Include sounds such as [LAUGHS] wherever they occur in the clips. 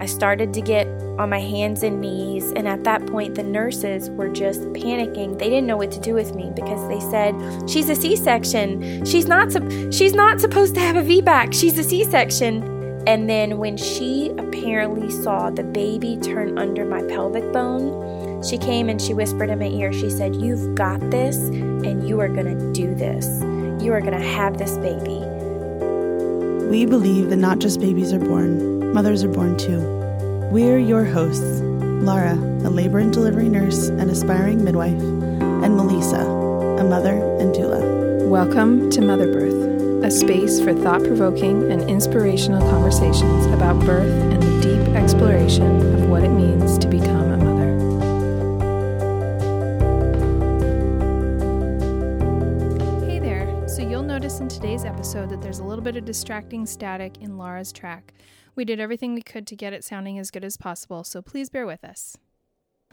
I started to get on my hands and knees, and at that point, the nurses were just panicking. They didn't know what to do with me because they said, "She's a C-section. She's not. Su- she's not supposed to have a VBAC. She's a C-section." And then when she apparently saw the baby turn under my pelvic bone, she came and she whispered in my ear. She said, "You've got this, and you are gonna do this. You are gonna have this baby." We believe that not just babies are born, mothers are born too. We're your hosts Lara, a labor and delivery nurse and aspiring midwife, and Melissa, a mother and doula. Welcome to Mother Birth, a space for thought provoking and inspirational conversations about birth and the deep exploration of what it means to become a mother. Hey there. So you'll notice in today's episode that there's a little bit of distracting static in Laura's track. We did everything we could to get it sounding as good as possible, so please bear with us.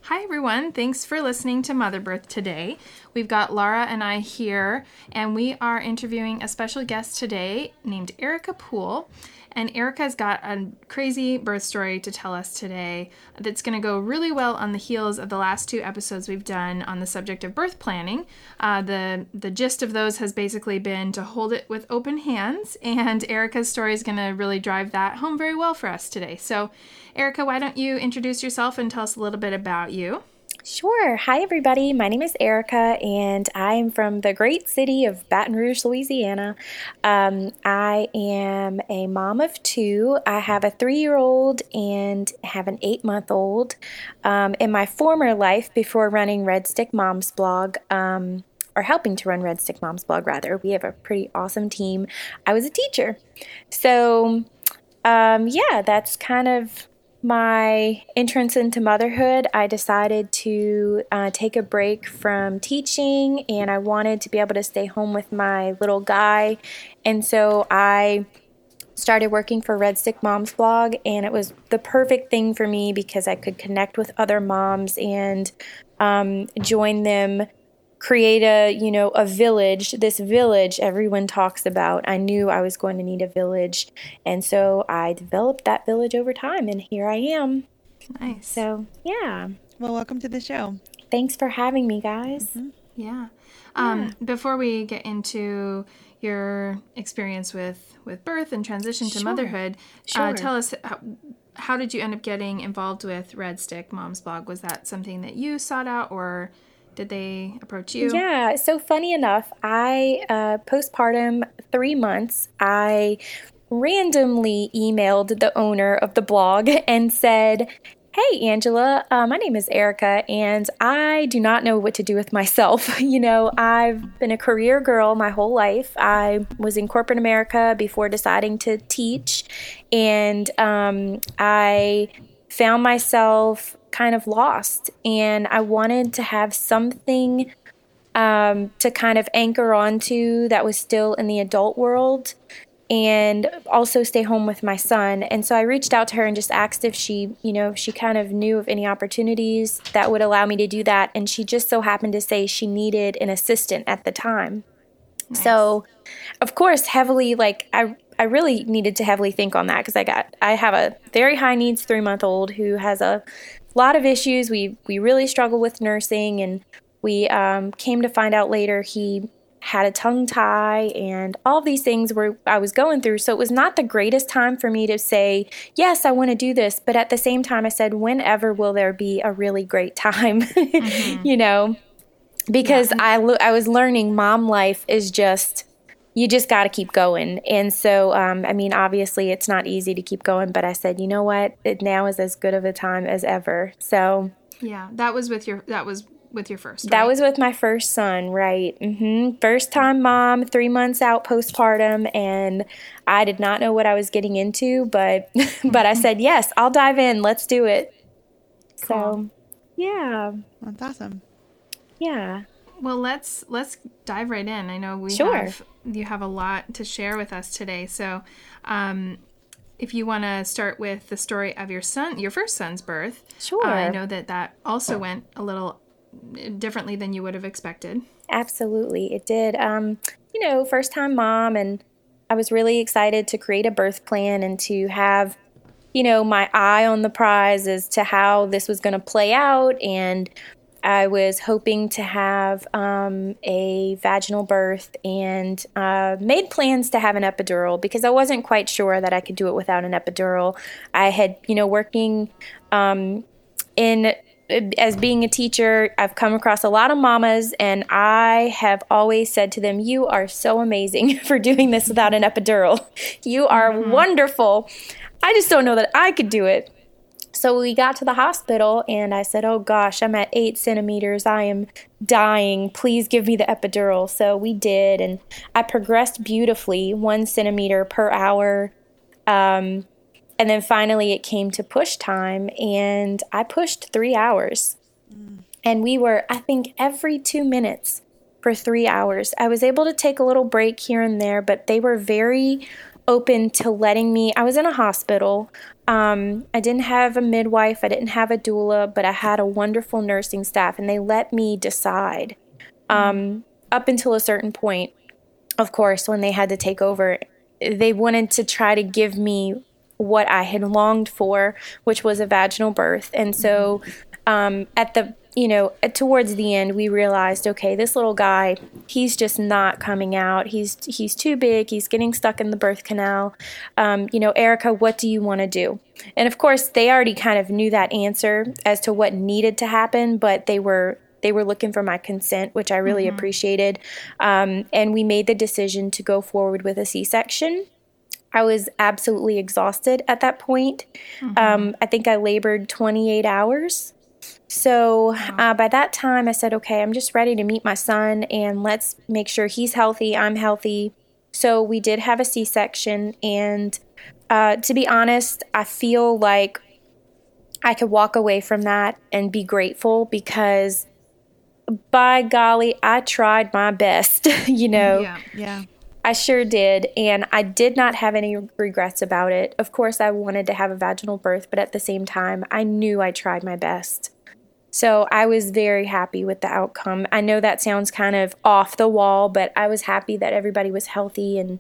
Hi, everyone. Thanks for listening to Mother Birth today. We've got Laura and I here, and we are interviewing a special guest today named Erica Poole. And Erica's got a crazy birth story to tell us today that's going to go really well on the heels of the last two episodes we've done on the subject of birth planning. Uh, the the gist of those has basically been to hold it with open hands, and Erica's story is going to really drive that home very well for us today. So, Erica, why don't you introduce yourself and tell us a little bit about you? Sure. Hi, everybody. My name is Erica, and I am from the great city of Baton Rouge, Louisiana. Um, I am a mom of two. I have a three year old and have an eight month old. Um, in my former life, before running Red Stick Moms blog, um, or helping to run Red Stick Moms blog, rather, we have a pretty awesome team. I was a teacher. So, um, yeah, that's kind of my entrance into motherhood, I decided to uh, take a break from teaching and I wanted to be able to stay home with my little guy. And so I started working for Red Stick Moms blog and it was the perfect thing for me because I could connect with other moms and um, join them create a you know a village this village everyone talks about i knew i was going to need a village and so i developed that village over time and here i am Nice. so yeah Well, welcome to the show. thanks for having me guys Mm-hmm. Yeah. Um, Before we get into your experience with with birth and transition to Sure. motherhood, Sure. uh, tell us how, how did you end up getting involved with Red Stick Mom's blog? Was that something that you sought out, or did they approach you? Yeah, so funny enough, I uh, postpartum three months, I randomly emailed the owner of the blog [LAUGHS] and said, Hey, Angela, uh, my name is Erica, and I do not know what to do with myself. [LAUGHS] you know, I've been a career girl my whole life. I was in corporate America before deciding to teach, and um, I found myself kind of lost, and I wanted to have something um, to kind of anchor onto that was still in the adult world and also stay home with my son. And so I reached out to her and just asked if she, you know, if she kind of knew of any opportunities that would allow me to do that. And she just so happened to say she needed an assistant at the time. So, of course, heavily like I I really needed to heavily think on that because I got I have a very high needs three month old who has a lot of issues. We we really struggle with nursing, and we um, came to find out later he had a tongue tie and all these things were I was going through. So it was not the greatest time for me to say yes, I want to do this. But at the same time, I said, whenever will there be a really great time? [LAUGHS] you know because I lo- I was learning mom life is just you just got to keep going. And so um, I mean obviously it's not easy to keep going, but I said, "You know what? It now is as good of a time as ever." So Yeah. That was with your. That was with your first. that was with my first son, right? Mm-hmm. First time mom, three months out postpartum, and I did not know what I was getting into, but [LAUGHS] but I said yes, I'll dive in. Let's do it. So, yeah, That's awesome. yeah. Well, let's let's dive right in. I know we Sure. have you have a lot to share with us today. So, um, if you want to start with the story of your son, your first son's birth, Sure. uh, I know that that also went a little differently than you would have expected. Absolutely, it did. Um, you know, first time mom, and I was really excited to create a birth plan and to have you know, my eye on the prize as to how this was going to play out. And I was hoping to have um, a vaginal birth and uh, made plans to have an epidural because I wasn't quite sure that I could do it without an epidural. I had, you know, working um, in as being a teacher, I've come across a lot of mamas, and I have always said to them, You are so amazing [LAUGHS] for doing this without an epidural. You are mm-hmm. wonderful. I just don't know that I could do it. So we got to the hospital and I said, Oh gosh, I'm at eight centimeters. I am dying. Please give me the epidural. So we did, and I progressed beautifully, one centimeter per hour. Um, and then finally it came to push time, and I pushed three hours. Mm. And we were, I think, every two minutes for three hours. I was able to take a little break here and there, but they were very open to letting me. I was in a hospital. Um, I didn't have a midwife, I didn't have a doula, but I had a wonderful nursing staff, and they let me decide um, up until a certain point. Of course, when they had to take over, they wanted to try to give me what I had longed for, which was a vaginal birth. And so um, at the you know, towards the end, we realized, okay, this little guy, he's just not coming out. He's he's too big. He's getting stuck in the birth canal. Um, you know, Erica, what do you want to do? And of course, they already kind of knew that answer as to what needed to happen, but they were they were looking for my consent, which I really mm-hmm. appreciated. Um, and we made the decision to go forward with a C-section. I was absolutely exhausted at that point. Mm-hmm. Um, I think I labored 28 hours. So uh, by that time, I said, okay, I'm just ready to meet my son and let's make sure he's healthy, I'm healthy. So we did have a C section. And uh, to be honest, I feel like I could walk away from that and be grateful because by golly, I tried my best, [LAUGHS] you know. Yeah, yeah. I sure did. And I did not have any regrets about it. Of course, I wanted to have a vaginal birth, but at the same time, I knew I tried my best. So I was very happy with the outcome. I know that sounds kind of off the wall, but I was happy that everybody was healthy and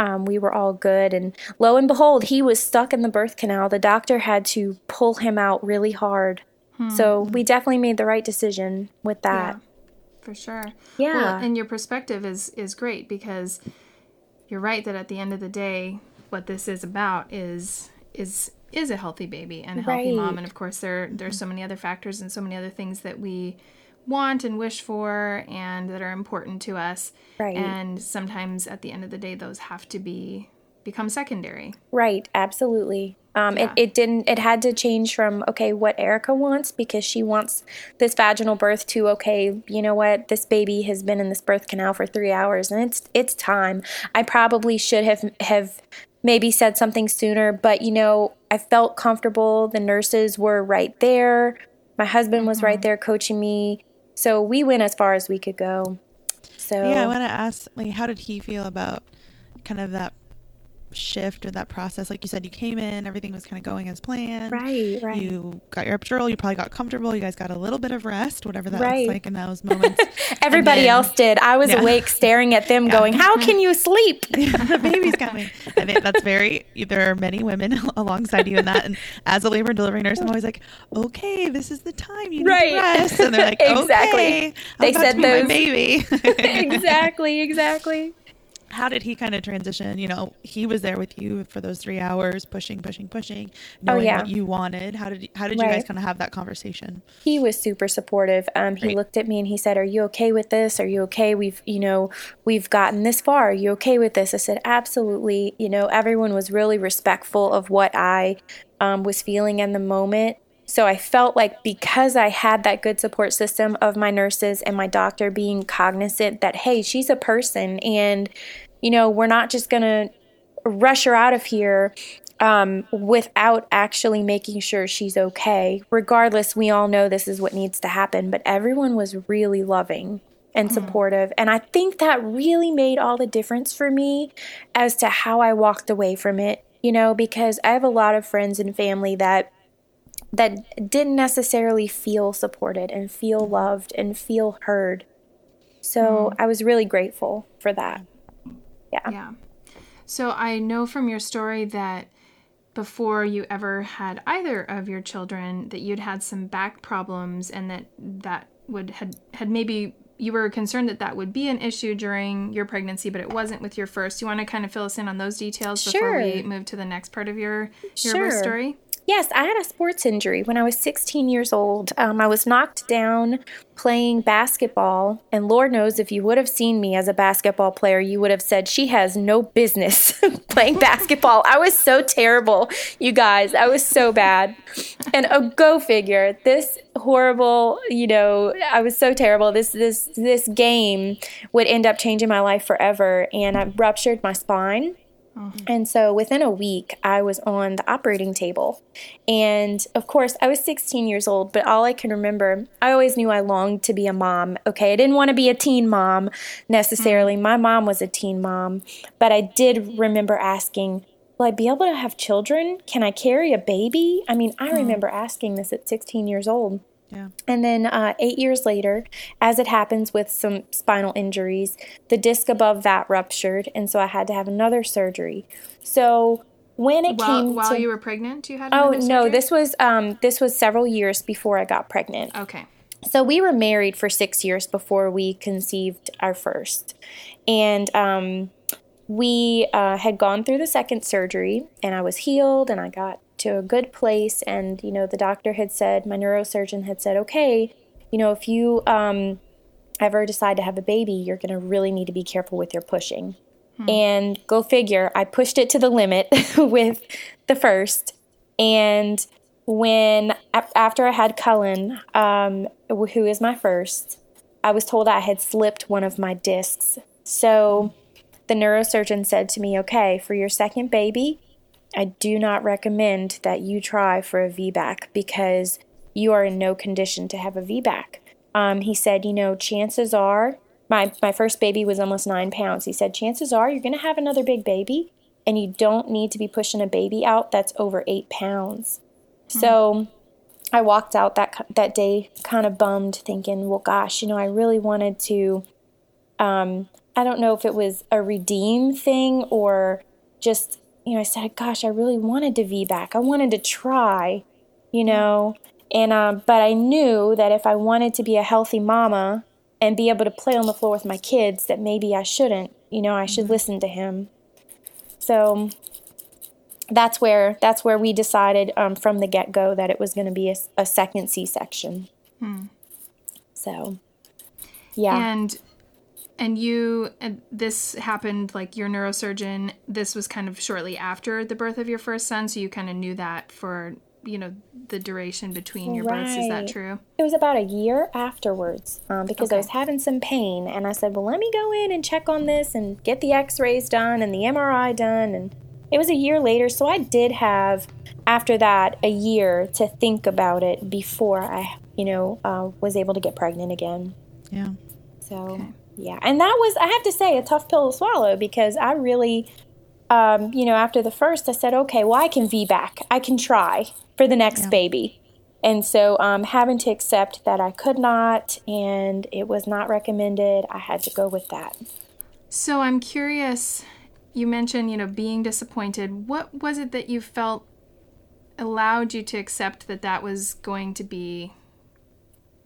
um, we were all good. And lo and behold, he was stuck in the birth canal. The doctor had to pull him out really hard. Hmm. So we definitely made the right decision with that. Yeah for sure. Yeah. Well, and your perspective is is great because you're right that at the end of the day, what this is about is is is a healthy baby and a healthy right. mom. And of course, there there's so many other factors and so many other things that we want and wish for and that are important to us. Right. And sometimes at the end of the day, those have to be become secondary. Right. Absolutely. Um, yeah. it, it didn't, it had to change from, okay, what Erica wants because she wants this vaginal birth to, okay, you know what, this baby has been in this birth canal for three hours and it's, it's time. I probably should have, have maybe said something sooner, but you know, I felt comfortable. The nurses were right there. My husband was mm-hmm. right there coaching me. So we went as far as we could go. So yeah, I want to ask, like, how did he feel about kind of that shift or that process? Like you said, you came in, everything was kind of going as planned. Right, right. You got your epidural, you probably got comfortable. You guys got a little bit of rest, whatever that right. like in those moments. [LAUGHS] Everybody then, else did. I was yeah. awake staring at them [LAUGHS] yeah. going, How can you sleep? [LAUGHS] the baby's coming. I think that's very, there are many women alongside you in that. And as a labor and delivery nurse, I'm always like, Okay, this is the time you need right. to rest. And they're like, Exactly. Okay, they said those. baby. exactly, exactly how did he kind of transition? You know, he was there with you for those three hours, pushing, pushing, pushing, oh, knowing oh, yeah. what you wanted. How did how did right. you guys kind of have that conversation? He was super supportive. Um, he looked at me and he said, "Are you okay with this? Are you okay? We've you know we've gotten this far. Are you okay with this?" I said, "Absolutely." You know, everyone was really respectful of what I um, was feeling in the moment. So I felt like because I had that good support system of my nurses and my doctor being cognizant that, hey, she's a person and, you know, we're not just going to rush her out of here um, without actually making sure she's okay. Regardless, we all know this is what needs to happen, but everyone was really loving and mm-hmm. supportive. And I think that really made all the difference for me as to how I walked away from it, you know, because I have a lot of friends and family that that didn't necessarily feel supported and feel loved and feel heard. So mm. I was really grateful for that. Yeah. Yeah. So I know from your story that before you ever had either of your children that you'd had some back problems and that that would had had maybe you were concerned that that would be an issue during your pregnancy, but it wasn't with your first. You want to kind of fill us in on those details before we move to the next part of your your sure. story? Yes, I had a sports injury when I was 16 years old. Um, I was knocked down playing basketball, and Lord knows if you would have seen me as a basketball player, you would have said she has no business [LAUGHS] playing basketball. I was so terrible, you guys. I was so bad. And oh, go figure, this horrible, you know, I was so terrible. This this this game would end up changing my life forever, and I ruptured my spine. Mm-hmm. And so within a week, I was on the operating table. And of course, I was 16 years old, but all I can remember, I always knew I longed to be a mom. Okay, I didn't want to be a teen mom necessarily. Mm-hmm. My mom was a teen mom, but I did remember asking, Will I be able to have children? Can I carry a baby? I mean, I mm-hmm. remember asking this at 16 years old. Yeah. And then uh, eight years later, as it happens with some spinal injuries, the disc above that ruptured, and so I had to have another surgery. So when it while, came while to, you were pregnant, you had oh no, this was um, this was several years before I got pregnant. Okay. So we were married for six years before we conceived our first, and um, we uh, had gone through the second surgery, and I was healed, and I got to a good place. And, you know, the doctor had said, my neurosurgeon had said, okay, you know, if you um, ever decide to have a baby, you're going to really need to be careful with your pushing. Hmm. And go figure, I pushed it to the limit [LAUGHS] with the first. And when, after I had Cullen, um, who is my first, I was told I had slipped one of my discs. So the neurosurgeon said to me, okay, for your second baby, I do not recommend that you try for a VBAC because you are in no condition to have a VBAC. Um, he said, you know, chances are, my, my first baby was almost nine pounds. He said, chances are you're going to have another big baby and you don't need to be pushing a baby out that's over eight pounds. Mm-hmm. So I walked out that, that day kind of bummed, thinking, well, gosh, you know, I really wanted to. Um, I don't know if it was a redeem thing or just you know, I said, gosh, I really wanted to VBAC. I wanted to try, you know, and um, but I knew that if I wanted to be a healthy mama and be able to play on the floor with my kids, that maybe I shouldn't, you know, I should mm-hmm. listen to him. So that's where that's where we decided um, from the get go that it was going to be a, a second C section. Hmm. So, yeah. And and you, and this happened like your neurosurgeon, this was kind of shortly after the birth of your first son. So you kind of knew that for, you know, the duration between your right. births. Is that true? It was about a year afterwards um, because okay. I was having some pain. And I said, well, let me go in and check on this and get the x rays done and the MRI done. And it was a year later. So I did have, after that, a year to think about it before I, you know, uh, was able to get pregnant again. Yeah. So. Okay. Yeah, and that was I have to say a tough pill to swallow because I really, um, you know, after the first, I said, okay, well, I can VBAC, I can try for the next yeah. baby, and so um, having to accept that I could not and it was not recommended, I had to go with that. So I'm curious. You mentioned, you know, being disappointed. What was it that you felt allowed you to accept that that was going to be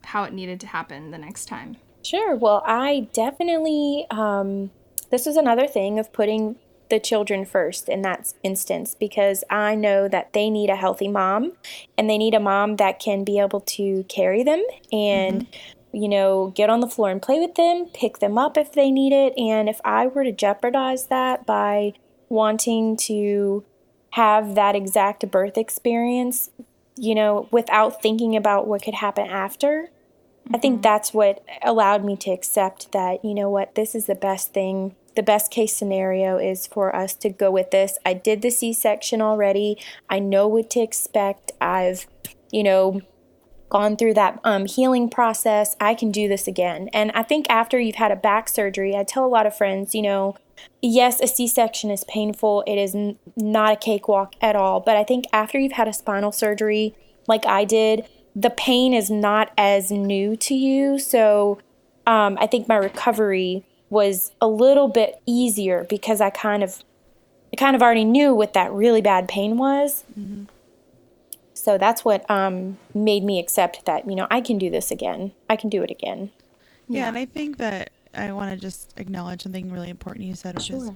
how it needed to happen the next time? Sure. Well, I definitely, um, this was another thing of putting the children first in that instance because I know that they need a healthy mom and they need a mom that can be able to carry them and, mm-hmm. you know, get on the floor and play with them, pick them up if they need it. And if I were to jeopardize that by wanting to have that exact birth experience, you know, without thinking about what could happen after, I think mm-hmm. that's what allowed me to accept that, you know what, this is the best thing. The best case scenario is for us to go with this. I did the C section already. I know what to expect. I've, you know, gone through that um, healing process. I can do this again. And I think after you've had a back surgery, I tell a lot of friends, you know, yes, a C section is painful. It is n- not a cakewalk at all. But I think after you've had a spinal surgery, like I did, the pain is not as new to you. So um, I think my recovery was a little bit easier because I kind of I kind of already knew what that really bad pain was. Mm-hmm. So that's what um, made me accept that, you know, I can do this again. I can do it again. Yeah, Yeah. and I think that I want to just acknowledge something really important you said, which is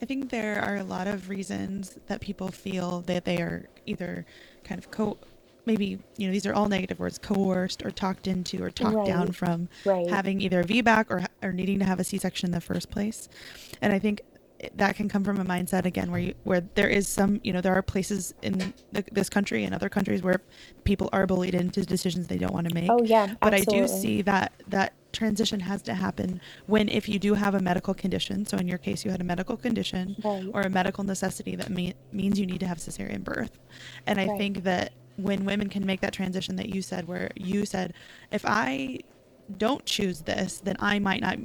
I think there are a lot of reasons that people feel that they are either kind of co maybe, you know, these are all negative words, coerced or talked into or talked down from Right. having either a VBAC or or needing to have a C-section in the first place. And I think that can come from a mindset again where you where there is some you know there are places in the, this country and other countries where people are bullied into decisions they don't want to make Oh, yeah, but I do see that that transition has to happen when if you do have a medical condition. So in your case, you had a medical condition Right. or a medical necessity that me- means you need to have cesarean birth. And I Right. think that when women can make that transition that you said, where you said, if I don't choose this, then I might not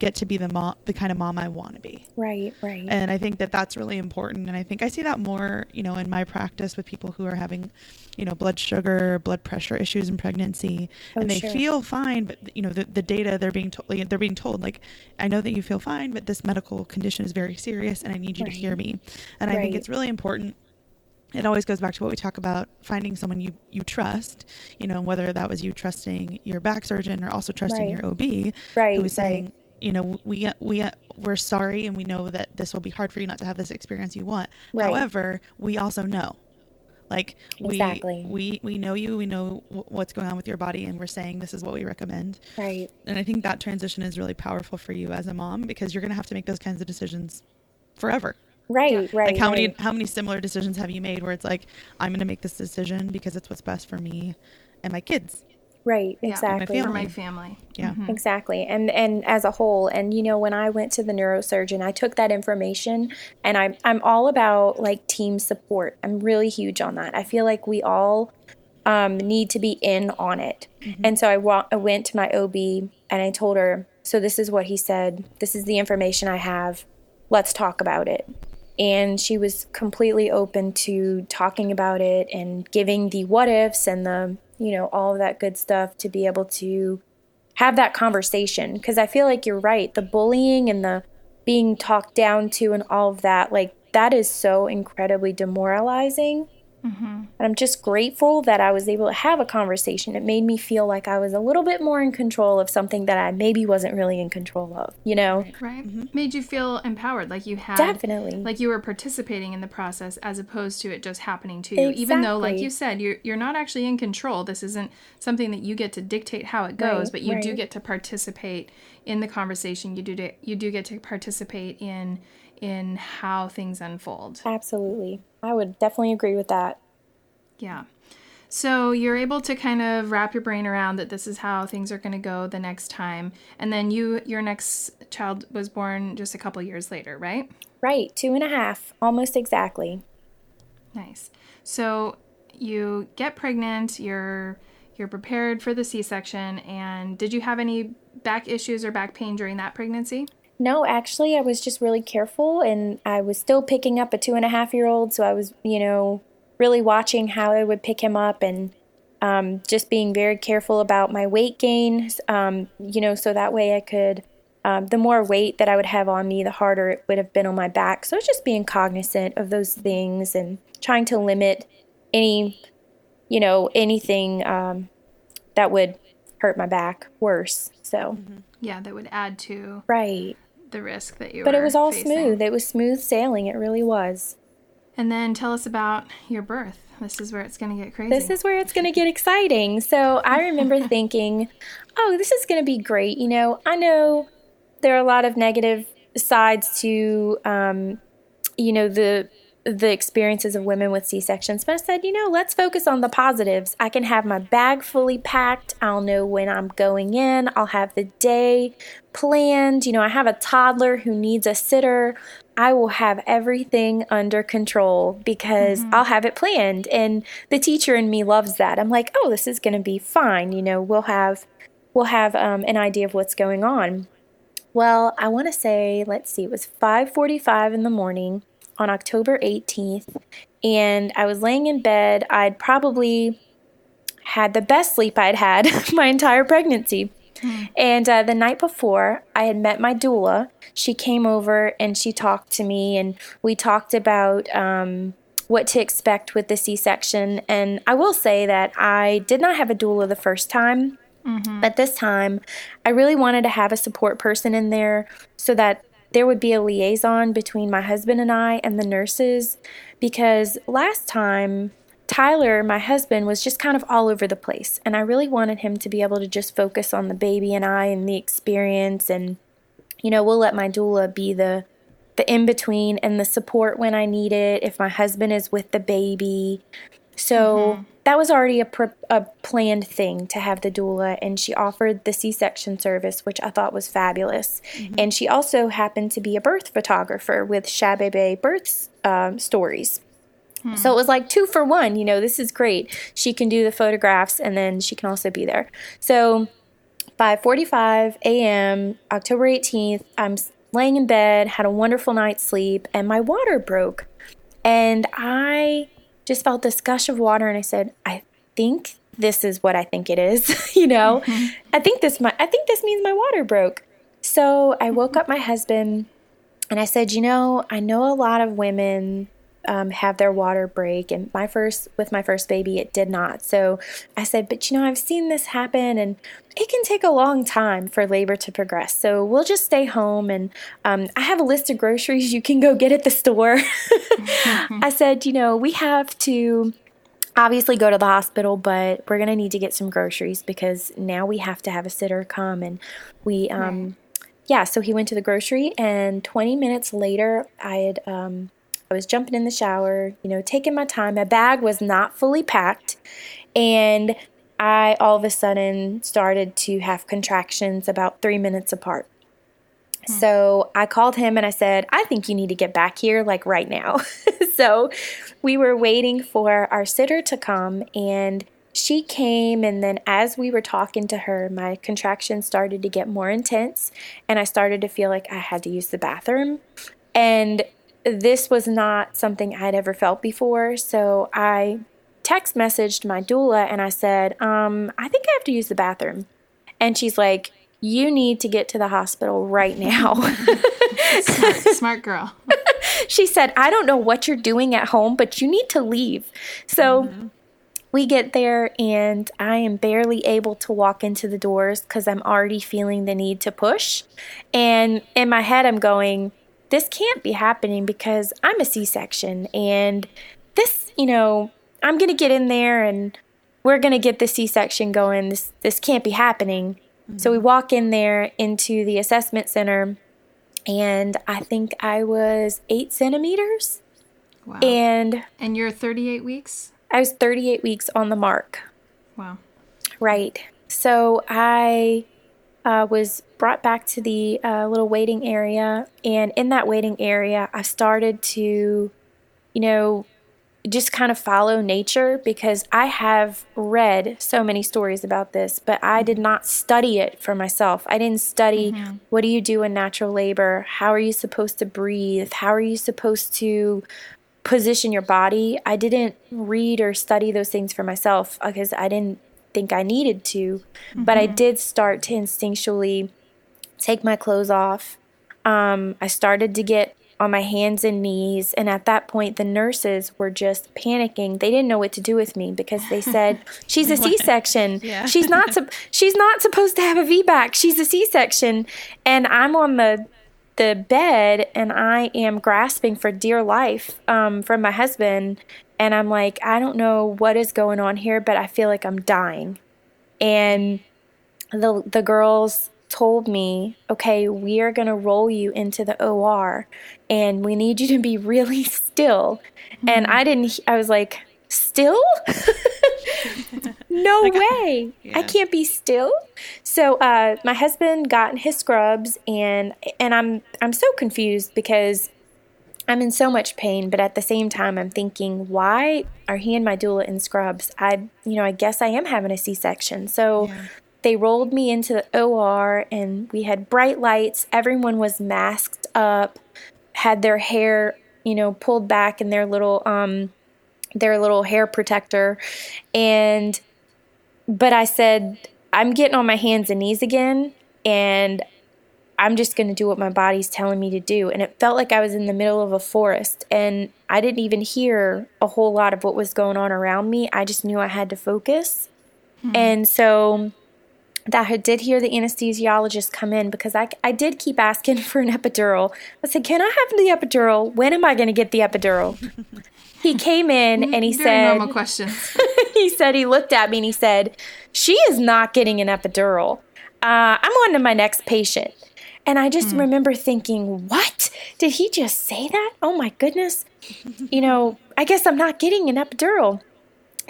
get to be the mom, the kind of mom I want to be. Right, right. And I think that that's really important. And I think I see that more, you know, in my practice with people who are having, you know, blood sugar, blood pressure issues in pregnancy, Oh, and they sure. feel fine, but you know, the, the data they're being told, like, they're being told, like, I know that you feel fine, but this medical condition is very serious, and I need you to hear me. And I think it's really important it always goes back to what we talk about finding someone you you trust you know whether that was you trusting your back surgeon or also trusting Right. your ob Right, who was right. saying you know we we we're sorry and we know that this will be hard for you not to have this experience you want Right. however we also know like we Exactly. we we know you we know wh- what's going on with your body and we're saying this is what we recommend right. and i think that transition is really powerful for you as a mom because you're going to have to make those kinds of decisions forever Right, right. like how many right. how many similar decisions have you made where it's like I'm going to make this decision because it's what's best for me and my kids. Right, Yeah, exactly. For my family. Yeah. Mhm. Exactly. And and as a whole, and you know, when I went to the neurosurgeon, I took that information and I I'm all about like team support. I'm really huge on that. I feel like we all um, need to be in on it. And so I, wa- I went to my OB and I told her, so this is what he said. This is the information I have. Let's talk about it. And she was completely open to talking about it and giving the what ifs and the, you know, all of that good stuff to be able to have that conversation because I feel like you're right. The bullying and the being talked down to and all of that, like that is so incredibly demoralizing. And I'm just grateful that I was able to have a conversation. It made me feel like I was a little bit more in control of something that I maybe wasn't really in control of, you know? Right. Mm-hmm. Made you feel empowered, like you had Definitely. like you were participating in the process as opposed to it just happening to you. Exactly. Even though, like you said, you're you're not actually in control. This isn't something that you get to dictate how it goes, Right, but you do get to participate in the conversation. You do to, you do get to participate in in how things unfold. Absolutely. I would definitely agree with that. Yeah. So you're able to kind of wrap your brain around that this is how things are going to go the next time, and then you your next child was born just a couple years later, right? Right. Two and a half, almost exactly. Nice. So you get pregnant, you're you're prepared for the C-section, and did you have any back issues or back pain during that pregnancy? No, actually, I was just really careful and I was still picking up a two and a half year old. So I was, you know, really watching how I would pick him up and um, just being very careful about my weight gain, um, you know, so that way I could, um, the more weight that I would have on me, the harder it would have been on my back. So just being cognizant of those things and trying to limit any, you know, anything um, that would hurt my back worse. So, Yeah, that would add to right. The risk that you were. But it was all facing. smooth. It was smooth sailing. It really was. And then tell us about your birth. This is where it's going to get crazy. This is where it's going to get exciting. So I remember [LAUGHS] thinking, oh, this is going to be great. You know, I know there are a lot of negative sides to, um, you know, the the experiences of women with C-sections, but I said, you know, let's focus on the positives. I can have my bag fully packed. I'll know when I'm going in. I'll have the day planned. You know, I have a toddler who needs a sitter. I will have everything under control because I'll have it planned. And the teacher in me loves that. I'm like, oh, this is going to be fine. You know, we'll have we'll have um, an idea of what's going on. Well, I want to say, let's see, it was 5:45 in the morning on October 18th, and I was laying in bed. I'd probably had the best sleep I'd had [LAUGHS] my entire pregnancy. And uh, the night before, I had met my doula. She came over and she talked to me, and we talked about um, what to expect with the C section. And I will say that I did not have a doula the first time. But this time, I really wanted to have a support person in there so that there would be a liaison between my husband and I and the nurses. Because last time, Tyler, my husband, was just kind of all over the place. And I really wanted him to be able to just focus on the baby and I and the experience. And, you know, we'll let my doula be the the in between and the support when I need it, if my husband is with the baby. So mm-hmm. that was already a, a planned thing to have the doula, and she offered the C section service, which I thought was fabulous. Mm-hmm. And she also happened to be a birth photographer with Shabebe Birth um, Stories. Hmm. So it was like two for one. You know, this is great. She can do the photographs, and then she can also be there. So 5:45 a.m. October 18th, I'm laying in bed, had a wonderful night's sleep, and my water broke. And I just felt this gush of water and I said, "I think this is what I think it is." [LAUGHS] you know? Mm-hmm. I think this my I think this means my water broke. So I woke mm-hmm. up my husband and I said, "You know, I know a lot of women um, have their water break, and my first with my first baby, it did not. So I said, but you know, I've seen this happen, and it can take a long time for labor to progress. So we'll just stay home, and um, I have a list of groceries you can go get at the store. [LAUGHS] I said, you know, we have to obviously go to the hospital, but we're gonna need to get some groceries because now we have to have a sitter come, and we um, yeah. So he went to the grocery, and 20 minutes later, I had um, I was jumping in the shower, you know, taking my time. My bag was not fully packed, and I all of a sudden started to have contractions about three minutes apart. Hmm. So I called him and I said, I think you need to get back here like right now. [LAUGHS] so we were waiting for our sitter to come and she came and then as we were talking to her, my contractions started to get more intense and I started to feel like I had to use the bathroom. And this was not something I'd ever felt before. So I text messaged my doula and I said, um, I think I have to use the bathroom. And she's like, You need to get to the hospital right now. [LAUGHS] Smart, smart girl. [LAUGHS] she said, I don't know what you're doing at home, but you need to leave. So we get there, and I am barely able to walk into the doors because I'm already feeling the need to push. And in my head, I'm going, This can't be happening because I'm a C section, and this, you know, I'm going to get in there and we're going to get the C section going. This, this can't be happening. So we walk in there into the assessment center, and I think I was eight centimeters, Wow. and and you're 38 weeks? I was 38 weeks on the mark. Wow. Right. So I uh, was brought back to the uh, little waiting area, and in that waiting area, I started to, you know, just kind of follow nature because I have read so many stories about this, but I did not study it for myself. I didn't study what do you do in natural labor? How are you supposed to breathe? How are you supposed to position your body? I didn't read or study those things for myself because I didn't think I needed to, but I did start to instinctually take my clothes off. Um, I started to get on my hands and knees, and at that point, the nurses were just panicking. They didn't know what to do with me because they said [LAUGHS] she's a C-section. Yeah. She's not. sup- she's not supposed to have a VBAC. She's a C-section, and I'm on the the bed and I am grasping for dear life um, from my husband. And I'm like, I don't know what is going on here, but I feel like I'm dying. And the the girls told me, okay, we are gonna roll you into the OR, and we need you to be really [LAUGHS] still. And I didn't. I was like, still? no [LAUGHS] way! I can't be still. So uh, my husband got in his scrubs, and and I'm I'm so confused because I'm in so much pain, but at the same time, I'm thinking, why are he and my doula in scrubs? I, you know, I guess I am having a C-section. So Yeah. They rolled me into the OR, and we had bright lights. Everyone was masked up, had their hair, you know, pulled back in their little, um, their little hair protector, and but I said, I'm getting on my hands and knees again and I'm just going to do what my body's telling me to do. And it felt like I was in the middle of a forest and I didn't even hear a whole lot of what was going on around me. I just knew I had to focus. Mm-hmm. And so that I did hear the anesthesiologist come in because I, I did keep asking [LAUGHS] for an epidural. I said, Can I have the epidural? When am I going to get the epidural? [LAUGHS] he came in and he Very said, normal questions. [LAUGHS] he said, he looked at me and he said, She is not getting an epidural. Uh, I'm on to my next patient. And I just mm. remember thinking, What? Did he just say that? Oh my goodness. you know, I guess I'm not getting an epidural.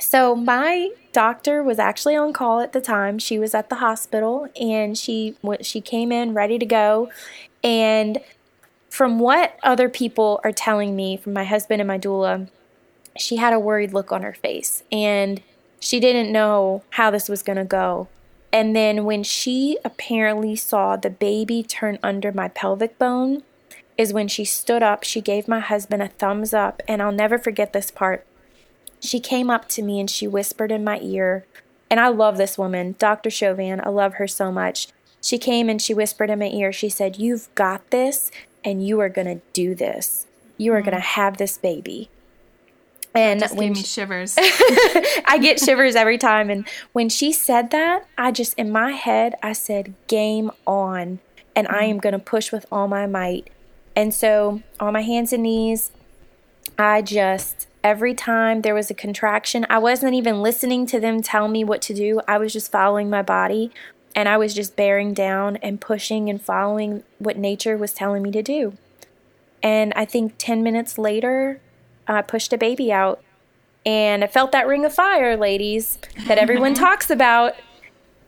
So my doctor was actually on call at the time. She was at the hospital and she she came in ready to go and from what other people are telling me from my husband and my doula, she had a worried look on her face and she didn't know how this was going to go. And then when she apparently saw the baby turn under my pelvic bone, is when she stood up. She gave my husband a thumbs up, and I'll never forget this part. She came up to me and she whispered in my ear, and I love this woman, Dr. Chauvin. I love her so much. She came and she whispered in my ear, she said, You've got this, and you are going to do this. You are mm. going to have this baby. And that when gave me shivers. [LAUGHS] I get [LAUGHS] shivers every time. And when she said that, I just, in my head, I said, game on. And mm. I am going to push with all my might. And so, on my hands and knees, I just, every time there was a contraction, I wasn't even listening to them tell me what to do. I was just following my body. And I was just bearing down and pushing and following what nature was telling me to do. And I think 10 minutes later, I pushed a baby out. And I felt that ring of fire, ladies, that everyone [LAUGHS] talks about.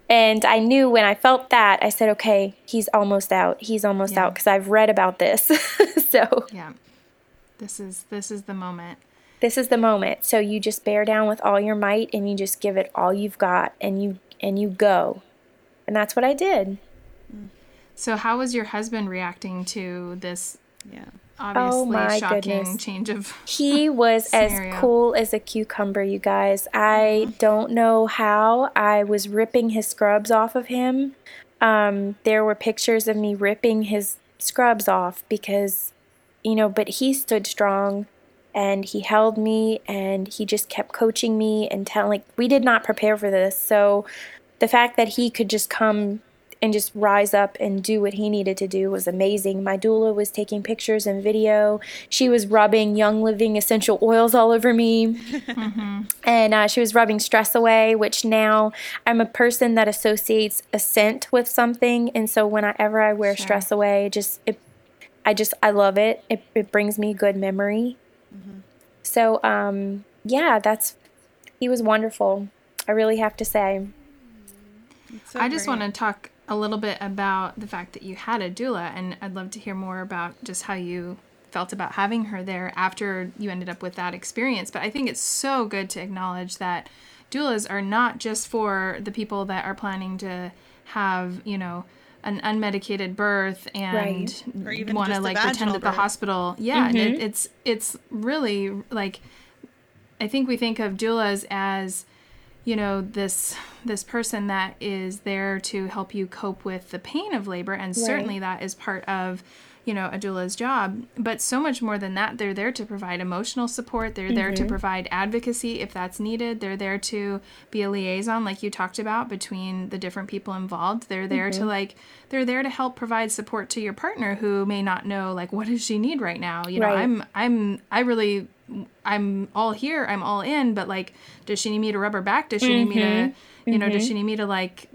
And I knew when I felt that, I said, okay, he's almost out. He's almost yeah. out because I've read about this. [LAUGHS] so, yeah. This is this is the moment. This is the moment. So you just bear down with all your might and you just give it all you've got and you and you go. And that's what I did. So how was your husband reacting to this yeah obviously oh my shocking goodness. change of he was [LAUGHS] scenario. as cool as a cucumber you guys i don't know how i was ripping his scrubs off of him um, there were pictures of me ripping his scrubs off because you know but he stood strong and he held me and he just kept coaching me and telling like we did not prepare for this so the fact that he could just come and just rise up and do what he needed to do was amazing. My doula was taking pictures and video. She was rubbing Young Living essential oils all over me. Mm-hmm. [LAUGHS] [LAUGHS] And uh, she was rubbing stress away, which now I'm a person that associates a scent with something. And so whenever I wear sure. stress away, just it, I just, I love it. It, it brings me good memory. Mm-hmm. So, um, yeah, that's, he was wonderful. I really have to say. So I just want to talk a little bit about the fact that you had a doula, and I'd love to hear more about just how you felt about having her there after you ended up with that experience. But I think it's so good to acknowledge that doulas are not just for the people that are planning to have, you know, an unmedicated birth and right. want to like pretend at the hospital. Yeah, mm-hmm. it, it's it's really like I think we think of doulas as you know this this person that is there to help you cope with the pain of labor and right. certainly that is part of you know a doula's job but so much more than that they're there to provide emotional support they're mm-hmm. there to mm-hmm. provide advocacy if that's needed they're there to be a liaison like you talked about between the different people involved they're there mm-hmm. to like they're there to help provide support to your partner who may not know like what does she need right now you know right. i'm i'm i really I'm all here, I'm all in, but like, does she need me to rub her back? Does she mm-hmm. need me to, mm-hmm. you know, mm-hmm. does she need me to like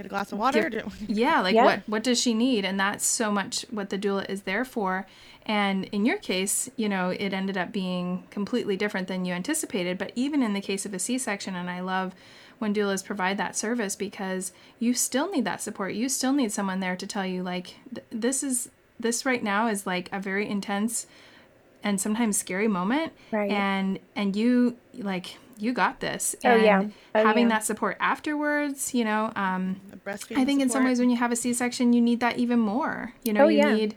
get a glass of water? Get, [LAUGHS] yeah, like what what does she need? And that's so much what the doula is there for. And in your case, you know, it ended up being completely different than you anticipated. But even in the case of a C-section, and I love when doulas provide that service because you still need that support. You still need someone there to tell you like, this is this right now is like a very intense and sometimes scary moment right. and and you like you got this and oh yeah oh, having yeah. that support afterwards you know um i think support. in some ways when you have a c-section you need that even more you know oh, you yeah. need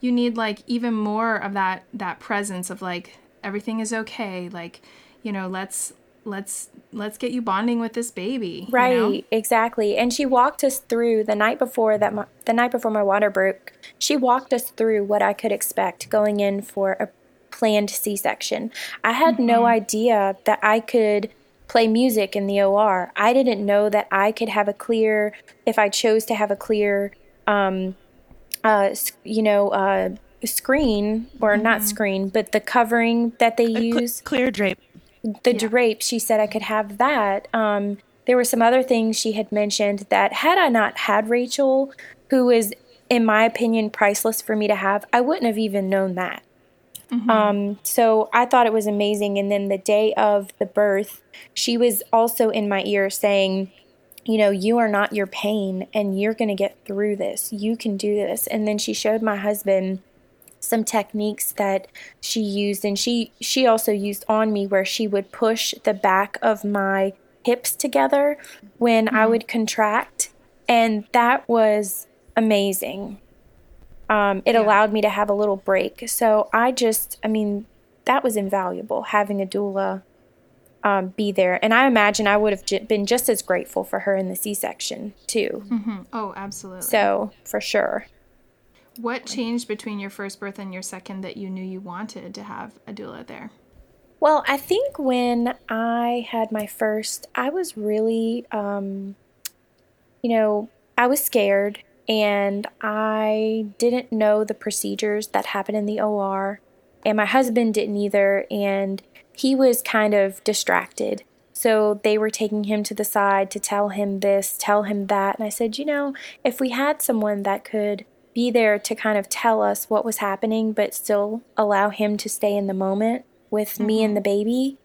you need like even more of that that presence of like everything is okay like you know let's let's let's get you bonding with this baby. Right, you know? exactly. And she walked us through the night before that my, the night before my water broke. She walked us through what I could expect going in for a planned C-section. I had mm-hmm. no idea that I could play music in the OR. I didn't know that I could have a clear if I chose to have a clear um uh you know uh screen or mm-hmm. not screen, but the covering that they a use cl- clear drape the yeah. drape, she said I could have that. Um, there were some other things she had mentioned that had I not had Rachel, who is, in my opinion, priceless for me to have, I wouldn't have even known that. Mm-hmm. Um, so I thought it was amazing. And then the day of the birth, she was also in my ear saying, you know, you are not your pain and you're going to get through this. You can do this. And then she showed my husband some techniques that she used and she she also used on me where she would push the back of my hips together when mm-hmm. I would contract and that was amazing. Um, it yeah. allowed me to have a little break. So I just, I mean, that was invaluable having a doula um, be there. And I imagine I would have j- been just as grateful for her in the C section, too. Mm-hmm. Oh, absolutely. So, for sure. What changed between your first birth and your second that you knew you wanted to have a doula there? Well, I think when I had my first, I was really, um, you know, I was scared and I didn't know the procedures that happen in the OR. And my husband didn't either. And he was kind of distracted. So they were taking him to the side to tell him this, tell him that. And I said, you know, if we had someone that could be there to kind of tell us what was happening, but still allow him to stay in the moment with mm-hmm. me and the baby,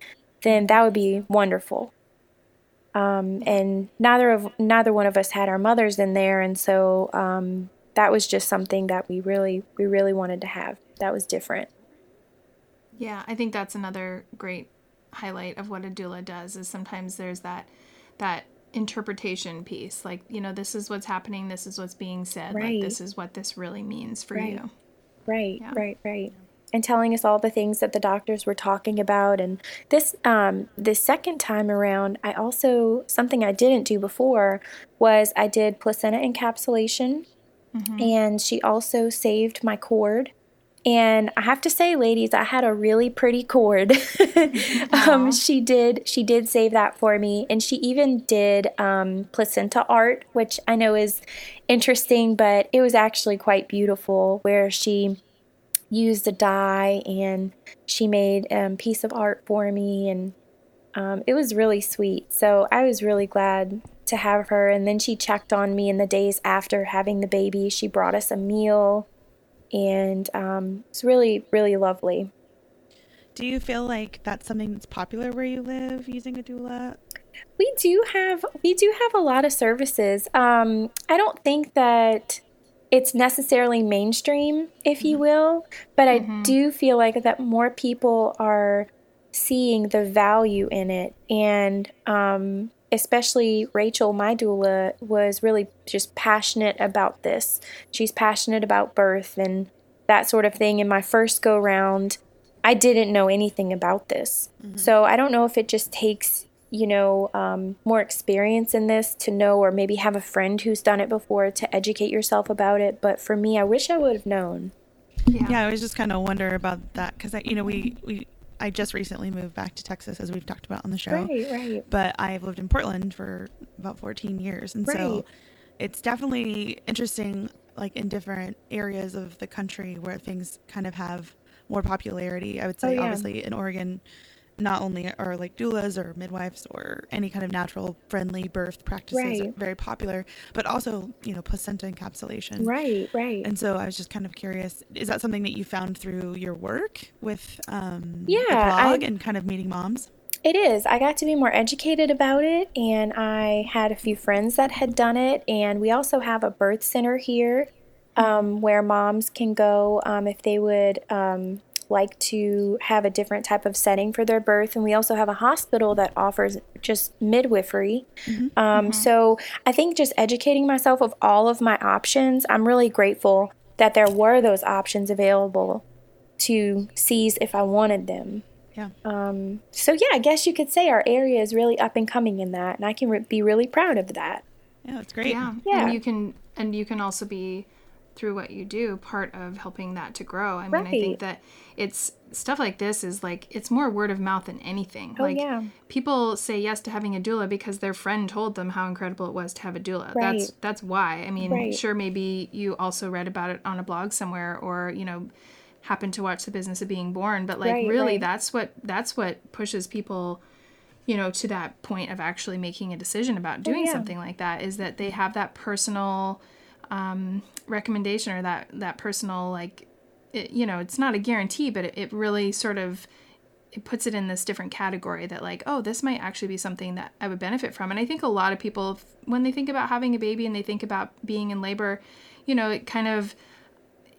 then that would be wonderful. Um, and neither of neither one of us had our mothers in there, and so um, that was just something that we really we really wanted to have. That was different. Yeah, I think that's another great highlight of what a doula does. Is sometimes there's that that interpretation piece like you know this is what's happening this is what's being said right. like this is what this really means for right. you right yeah. right right and telling us all the things that the doctors were talking about and this um this second time around i also something i didn't do before was i did placenta encapsulation mm-hmm. and she also saved my cord and I have to say, ladies, I had a really pretty cord. [LAUGHS] um, she did she did save that for me, and she even did um, placenta art, which I know is interesting, but it was actually quite beautiful. Where she used a dye and she made a um, piece of art for me, and um, it was really sweet. So I was really glad to have her. And then she checked on me in the days after having the baby. She brought us a meal and um, it's really really lovely. Do you feel like that's something that's popular where you live using a doula? We do have we do have a lot of services. Um, I don't think that it's necessarily mainstream, if you mm-hmm. will, but mm-hmm. I do feel like that more people are seeing the value in it, and um, especially Rachel, my doula, was really just passionate about this. She's passionate about birth and that sort of thing. In my first go round, I didn't know anything about this. Mm-hmm. So I don't know if it just takes, you know, um, more experience in this to know, or maybe have a friend who's done it before to educate yourself about it. But for me, I wish I would have known. Yeah. yeah, I was just kind of wonder about that because, you know, we, we I just recently moved back to Texas, as we've talked about on the show. Right, right. But I've lived in Portland for about 14 years. And right. so it's definitely interesting, like in different areas of the country where things kind of have more popularity. I would say, oh, yeah. obviously, in Oregon, not only are like doulas or midwives or any kind of natural friendly birth practices right. very popular, but also, you know, placenta encapsulation. Right, right. And so I was just kind of curious, is that something that you found through your work with um yeah, blog I, and kind of meeting moms? It is. I got to be more educated about it and I had a few friends that had done it and we also have a birth center here um, where moms can go um, if they would um, like to have a different type of setting for their birth. And we also have a hospital that offers just midwifery. Mm-hmm. Um, mm-hmm. So I think just educating myself of all of my options, I'm really grateful that there were those options available to seize if I wanted them. Yeah. Um, so yeah, I guess you could say our area is really up and coming in that, and I can re- be really proud of that. Yeah, that's great. Yeah. Yeah. And you can and you can also be through what you do part of helping that to grow. I mean, I think that it's stuff like this is like it's more word of mouth than anything. Oh, like yeah. people say yes to having a doula because their friend told them how incredible it was to have a doula. That's Right. that's why. I mean, Right. sure maybe you also read about it on a blog somewhere or, you know, happened to watch the business of being born, but like Right, really right. that's what that's what pushes people you know to that point of actually making a decision about oh, doing Oh, yeah. something like that is that they have that personal um, recommendation or that that personal like it, you know it's not a guarantee but it, it really sort of it puts it in this different category that like oh this might actually be something that i would benefit from and i think a lot of people when they think about having a baby and they think about being in labor you know it kind of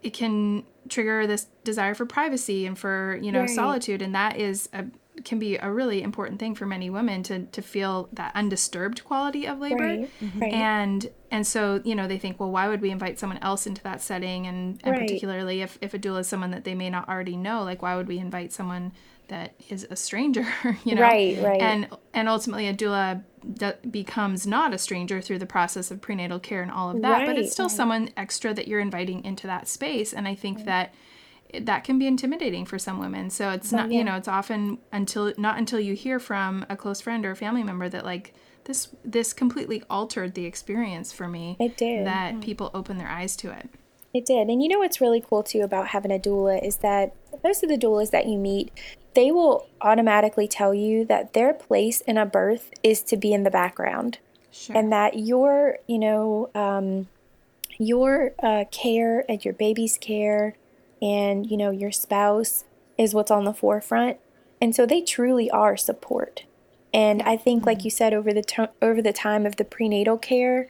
it can trigger this desire for privacy and for you know Right. solitude and that is a can be a really important thing for many women to to feel that undisturbed quality of labor Right. Mm-hmm. Right. and and so you know they think well why would we invite someone else into that setting and, and Right. particularly if, if a doula is someone that they may not already know like why would we invite someone that is a stranger [LAUGHS] you know Right, right. and and ultimately a doula d- becomes not a stranger through the process of prenatal care and all of that but it's still right. someone extra that you're inviting into that space and i think that it- that can be intimidating for some women so it's not you know it's often until not until you hear from a close friend or a family member that like this this completely altered the experience for me It did. that people open their eyes to it It did. And you know what's really cool too about having a doula is that most of the doulas that you meet, they will automatically tell you that their place in a birth is to be in the background. sure And that your, you know, um, your uh, care and your baby's care and, you know, your spouse is what's on the forefront. And so they truly are support. And I think, like you said, over the over the time of the prenatal care,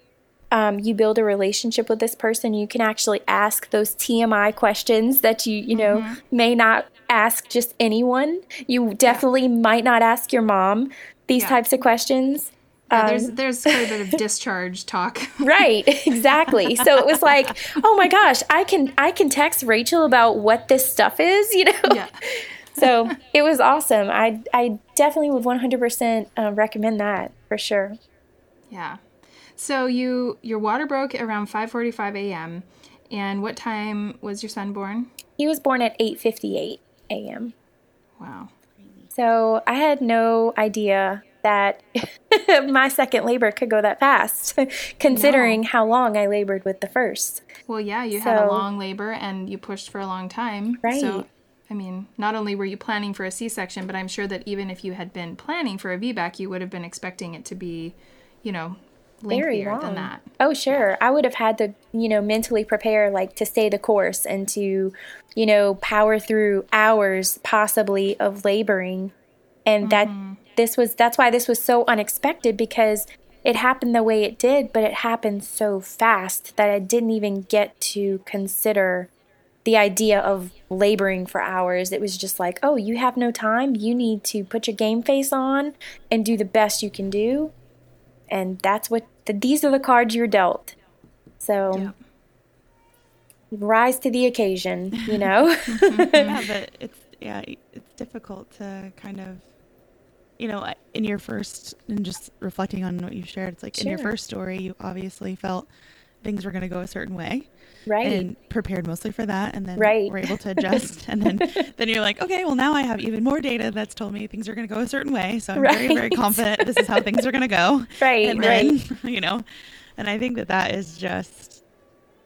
um, you build a relationship with this person. You can actually ask those TMI questions that you you know may not ask just anyone. You definitely might not ask your mom these Yeah. types of questions. Yeah, there's there's quite a bit of [LAUGHS] discharge talk Right, [LAUGHS] exactly. So it was like, oh my gosh, I can I can text Rachel about what this stuff is, [LAUGHS] you know. yeah So it was awesome. I I definitely would 100% uh, recommend that for sure. Yeah. So you your water broke around 5:45 a.m. And what time was your son born? He was born at 8:58 a.m. Wow. So I had no idea that [LAUGHS] my second labor could go that fast, [LAUGHS] considering how long I labored with the first. Well, yeah, you had a long labor and you pushed for a long time. Right. So, I mean, not only were you planning for a C-section, but I'm sure that even if you had been planning for a VBAC, you would have been expecting it to be, you know, Very long. than that. Oh, sure. I would have had to, you know, mentally prepare like to stay the course and to, you know, power through hours possibly of laboring. And that mm-hmm. This was that's why this was so unexpected because it happened the way it did, but it happened so fast that I didn't even get to consider the idea of laboring for hours. It was just like, oh, you have no time. You need to put your game face on and do the best you can do. And that's what the, these are the cards you're dealt. So Yep. rise to the occasion, you [LAUGHS] know? yeah, but [LAUGHS] it's yeah, it's difficult to kind of, you know, in your first and just reflecting on what you shared. It's like in your first story, you obviously felt things were going to go a certain way right. and prepared mostly for that, and then Right. were able to adjust. [LAUGHS] and then then you're like, okay, well now I have even more data that's told me things are going to go a certain way, so I'm very very confident this is how things are going to go. [LAUGHS] right, and right. then [LAUGHS] you know, and I think that that is just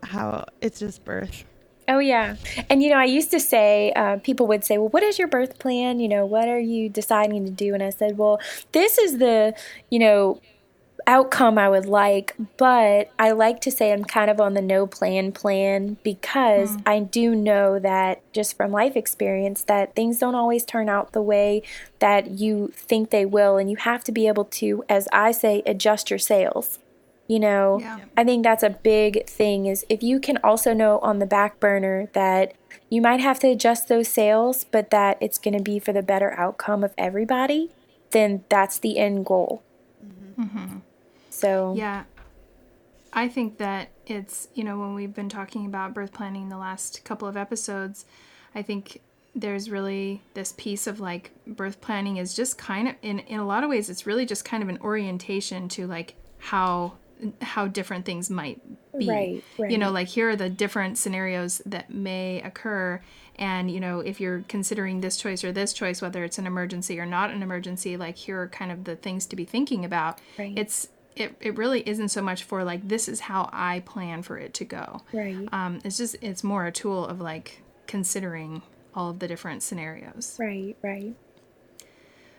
how it's just birth. Oh, yeah. And, you know, I used to say, uh, people would say, well, what is your birth plan? You know, what are you deciding to do? And I said, well, this is the, you know, outcome I would like, but I like to say I'm kind of on the no plan plan because I do know that just from life experience that things don't always turn out the way that you think they will and you have to be able to as I say adjust your sails. You know, Yeah. I think that's a big thing is if you can also know on the back burner that you might have to adjust those sales, but that it's going to be for the better outcome of everybody, then that's the end goal. Mm-hmm. Mm-hmm. So, Yeah. I think that it's, you know, when we've been talking about birth planning the last couple of episodes, I think there's really this piece of like birth planning is just kind of in in a lot of ways it's really just kind of an orientation to like how how different things might be. Right, right. You know, like here are the different scenarios that may occur and you know if you're considering this choice or this choice whether it's an emergency or not an emergency like here are kind of the things to be thinking about Right. it's it, it really isn't so much for like this is how i plan for it to go Right. um, it's just it's more a tool of like considering all of the different scenarios Right, right.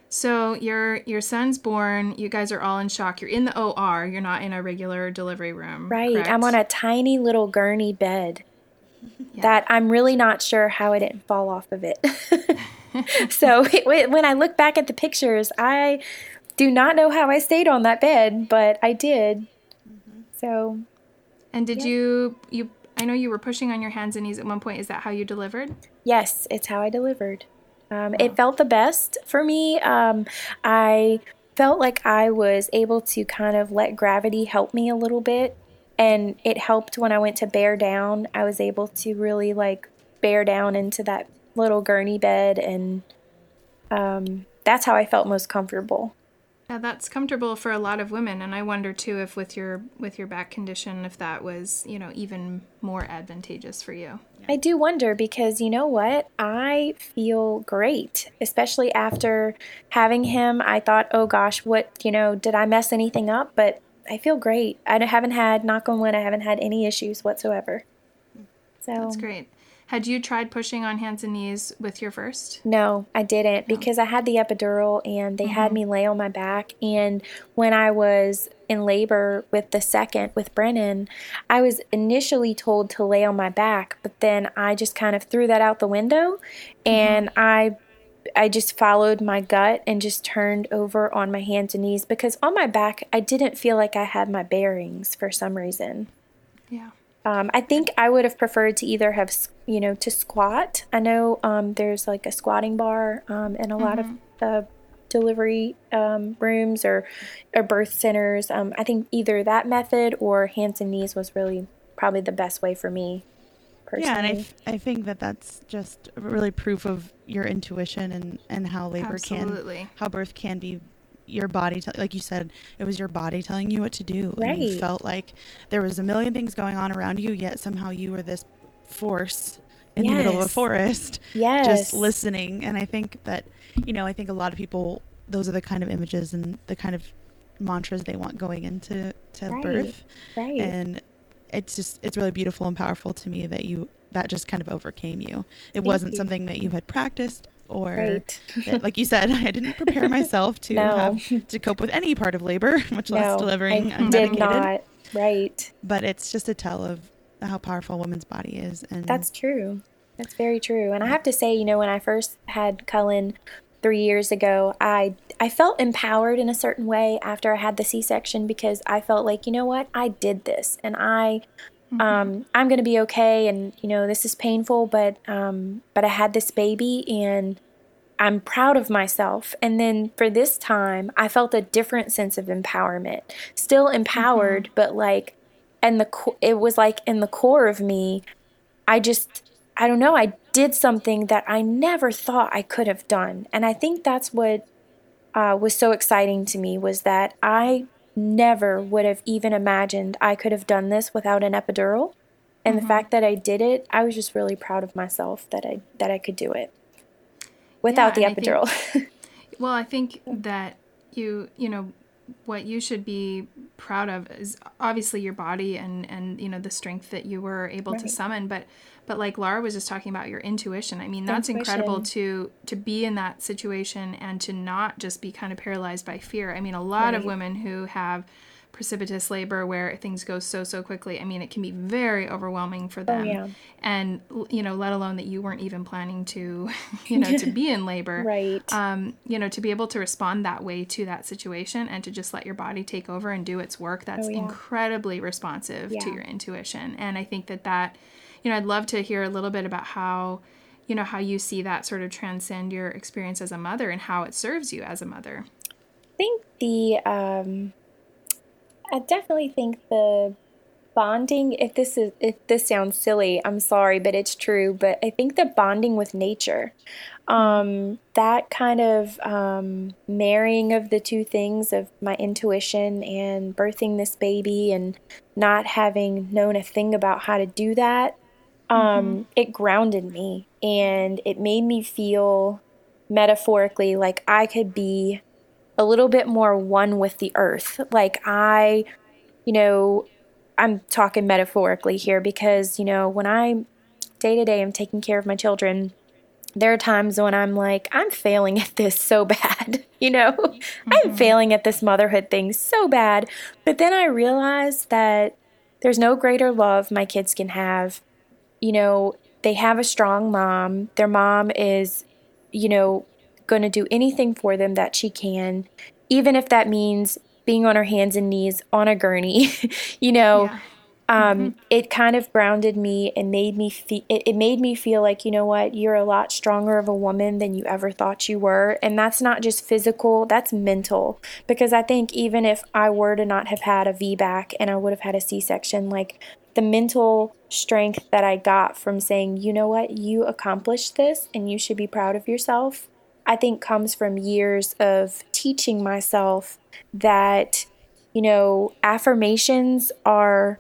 So your your son's born you guys are all in shock you're in the or you're not in a regular delivery room Right. I'm on a tiny little gurney bed that I'm really not sure how I didn't fall off of it. [LAUGHS] so it, when I look back at the pictures, I do not know how I stayed on that bed, but I did. Mm-hmm. So and did you you i know you were pushing on your hands and knees at one point is that how you delivered Yes, it's how I delivered. Um, It felt the best for me. Um, I felt like I was able to kind of let gravity help me a little bit. And it helped when I went to bear down. I was able to really like bear down into that little gurney bed. And um, that's how I felt most comfortable. Yeah, that's comfortable for a lot of women, and I wonder too if with your with your back condition, if that was you know even more advantageous for you. I do wonder because you know what? I feel great, especially after having him. I thought, oh gosh, what, you know, did I mess anything up? But I feel great. I haven't had, knock on wood, I haven't had any issues whatsoever. So, That's great. Had you tried pushing on hands and knees with your first? no, I didn't because I had the epidural and they had mm-hmm. me lay on my back. And when I was in labor with the second, with Brennan, I was initially told to lay on my back, but then I just kind of threw that out the window mm-hmm. and I I just followed my gut and just turned over on my hands and knees because on my back I didn't feel like I had my bearings for some reason. Yeah. Um, I think I would have preferred to either have, you know, to squat. I know um, there's like a squatting bar um, in a lot of uh, delivery um, rooms or or birth centers. Um, I think either that method or hands and knees was really probably the best way for me. Personally. Yeah, and I, th- I think that that's just really proof of your intuition and, and how labor Absolutely. can, how birth can be your body, te- like you said, it was your body telling you what to do. And you Right. felt like there was a million things going on around you, yet somehow you were this force in the middle of a forest, yes, just listening. And I think that, you know, I think a lot of people, those are the kind of images and the kind of mantras they want going into to Right. birth right. and it's just it's really beautiful and powerful to me that you that just kind of overcame you it wasn't you. something that you had practiced or Right. that, like you said [LAUGHS] i didn't prepare myself to No. have to cope with any part of labor [LAUGHS] much less delivering I did not. Right. but it's just a tell of how powerful a woman's body is and That's true. That's very true. And I have to say, you know, when I first had Cullen three years ago, I I felt empowered in a certain way after I had the C-section because I felt like, you know what, I did this, and I um, I'm gonna be okay. And you know, this is painful, but um, but I had this baby, and I'm proud of myself. And then for this time, I felt a different sense of empowerment. Still empowered, but like, and the co- it was like in the core of me, I just, I don't know, I did something that I never thought I could have done. And I think that's what uh, was so exciting to me was that I never would have even imagined I could have done this without an epidural. And the mm-hmm. fact that I did it, I was just really proud of myself that I that I could do it without Yeah, the I think- epidural. [LAUGHS] Well, I think that you, you know, what you should be proud of is obviously your body and and you know the strength that you were able to summon, but but like Laura was just talking about your intuition. I mean, that's incredible to to be in that situation and to not just be kind of paralyzed by fear. I mean, a lot of women who have precipitous labor where things go so so quickly. I mean, it can be very overwhelming for them. Oh, yeah. And you know, let alone that you weren't even planning to, [LAUGHS] you know, to be in labor right. um, you know, to be able to respond that way to that situation and to just let your body take over and do its work, that's Oh, yeah. incredibly responsive to your intuition. And I think that that, you know, I'd love to hear a little bit about how, you know, how you see that sort of transcend your experience as a mother and how it serves you as a mother. I think the um, I definitely think the bonding if this is if this sounds silly i'm sorry but it's true but i think the bonding with nature um, that kind of um, marrying of the two things of my intuition and birthing this baby and not having known a thing about how to do that um, mm-hmm. it grounded me and it made me feel metaphorically like i could be a little bit more one with the earth like i you know i'm talking metaphorically here because you know when i day to day i'm taking care of my children there are times when I'm like, I'm failing [LAUGHS] at this so bad, [LAUGHS] you know? Mm-hmm. I'm failing at this motherhood thing so bad. But then I realize that there's no greater love my kids can have. You know, they have a strong mom. Their mom is, you know, going to do anything for them that she can, even if that means being on her hands and knees on a gurney, [LAUGHS] you know. Yeah um, mm-hmm. it kind of grounded me and made me feel it, it made me feel like you know what you're a lot stronger of a woman than you ever thought you were and that's not just physical that's mental because i think even if i were to not have had a vbac and i would have had a c-section like the mental strength that i got from saying you know what you accomplished this and you should be proud of yourself i think comes from years of teaching myself that you know affirmations are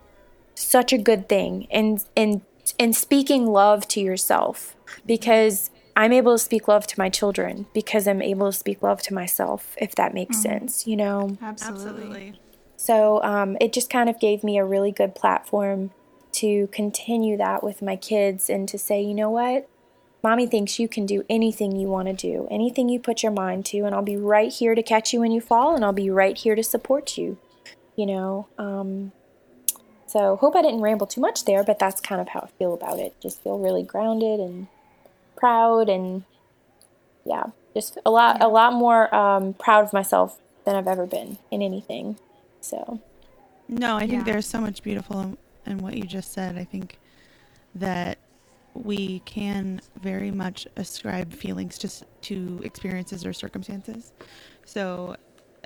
such a good thing and and and speaking love to yourself because I'm able to speak love to my children because I'm able to speak love to myself, if that makes mm-hmm. sense, you know? Absolutely. So um, it just kind of gave me a really good platform to continue that with my kids and to say, you know what? Mommy thinks you can do anything you want to do, anything you put your mind to, and I'll be right here to catch you when you fall, and I'll be right here to support you. You know, um, so, hope I didn't ramble too much there, but that's kind of how I feel about it. Just feel really grounded and proud, and yeah, just a lot, a lot more um, proud of myself than I've ever been in anything. So, no, I think yeah. there's so much beautiful in, in what you just said. I think that we can very much ascribe feelings just to experiences or circumstances. So,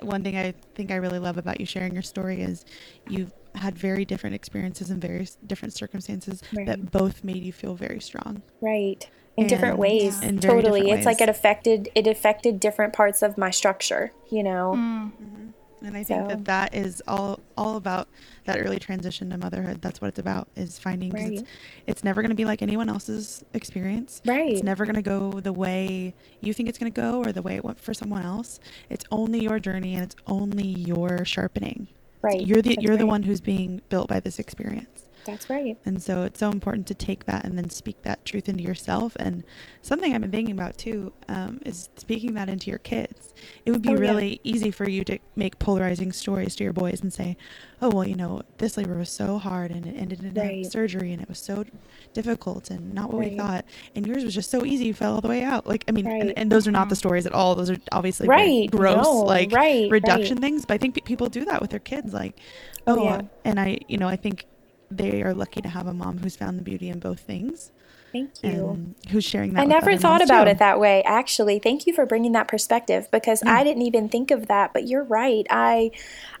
one thing I think I really love about you sharing your story is you've had very different experiences and various different circumstances right. that both made you feel very strong. Right. In and, different ways. Yeah. In totally. Different it's ways. like it affected it affected different parts of my structure, you know. Mm-hmm. And I think so. that that is all all about that early transition to motherhood. That's what it's about is finding right. it's, it's never going to be like anyone else's experience. Right. It's never going to go the way you think it's going to go or the way it went for someone else. It's only your journey and it's only your sharpening. Right. You're the That's you're right. the one who's being built by this experience. That's right. And so it's so important to take that and then speak that truth into yourself. And something I've been thinking about too um, is speaking that into your kids. It would be oh, really yeah. easy for you to make polarizing stories to your boys and say, oh, well, you know, this labor was so hard and it ended in right. surgery and it was so difficult and not what right. we thought. And yours was just so easy. You fell all the way out. Like, I mean, right. and, and, those are not the stories at all. Those are obviously right. gross, no. like reduction things. But I think p- people do that with their kids. Like, oh, oh yeah. and I, you know, I think they are lucky to have a mom who's found the beauty in both things. Thank you. who's sharing that? I never thought about too. it that way. Actually, thank you for bringing that perspective because yeah. I didn't even think of that. But you're right. I,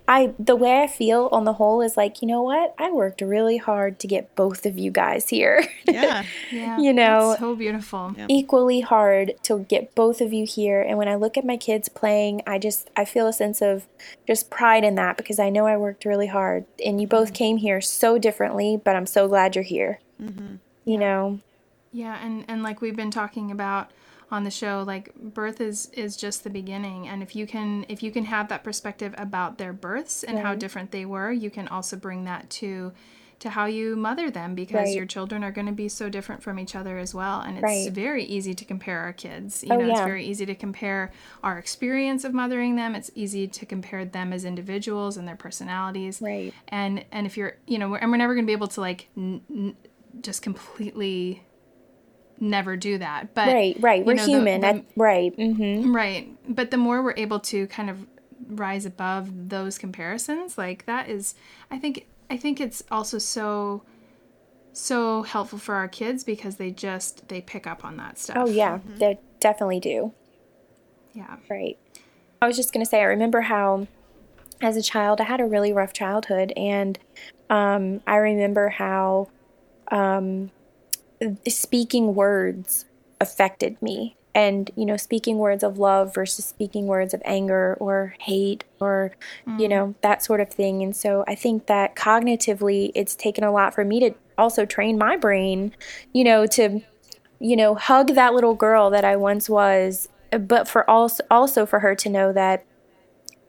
I the way I feel on the whole is like, you know what? I worked really hard to get both of you guys here. Yeah. [LAUGHS] yeah. you know, so beautiful. Equally hard to get both of you here. And when I look at my kids playing, I just I feel a sense of just pride in that because I know I worked really hard. And you both mm-hmm. came here so differently, but I'm so glad you're here. Mm-hmm. You know. Yeah, and and like we've been talking about on the show like birth is is just the beginning and if you can if you can have that perspective about their births and right. how different they were you can also bring that to to how you mother them because right. your children are going to be so different from each other as well and it's right. very easy to compare our kids you oh, know yeah. it's very easy to compare our experience of mothering them it's easy to compare them as individuals and their personalities right and and if you're you know and we're never going to be able to like n- n- just completely never do that. But right, right, we're know, human, the, the, right, mm-hmm. right. But the more we're able to kind of rise above those comparisons, like that is, I think, I think it's also so so helpful for our kids because they just they pick up on that stuff. Oh yeah, mm-hmm. they definitely do. Yeah. Right. I was just going to say I remember how as a child I had a really rough childhood and Um, I remember how um, speaking words affected me. And you know speaking words of love versus speaking words of anger or hate or mm. you know that sort of thing. And so i think that cognitively it's taken a lot for me to also train my brain you know to you know hug that little girl that i once was but for also also for her to know that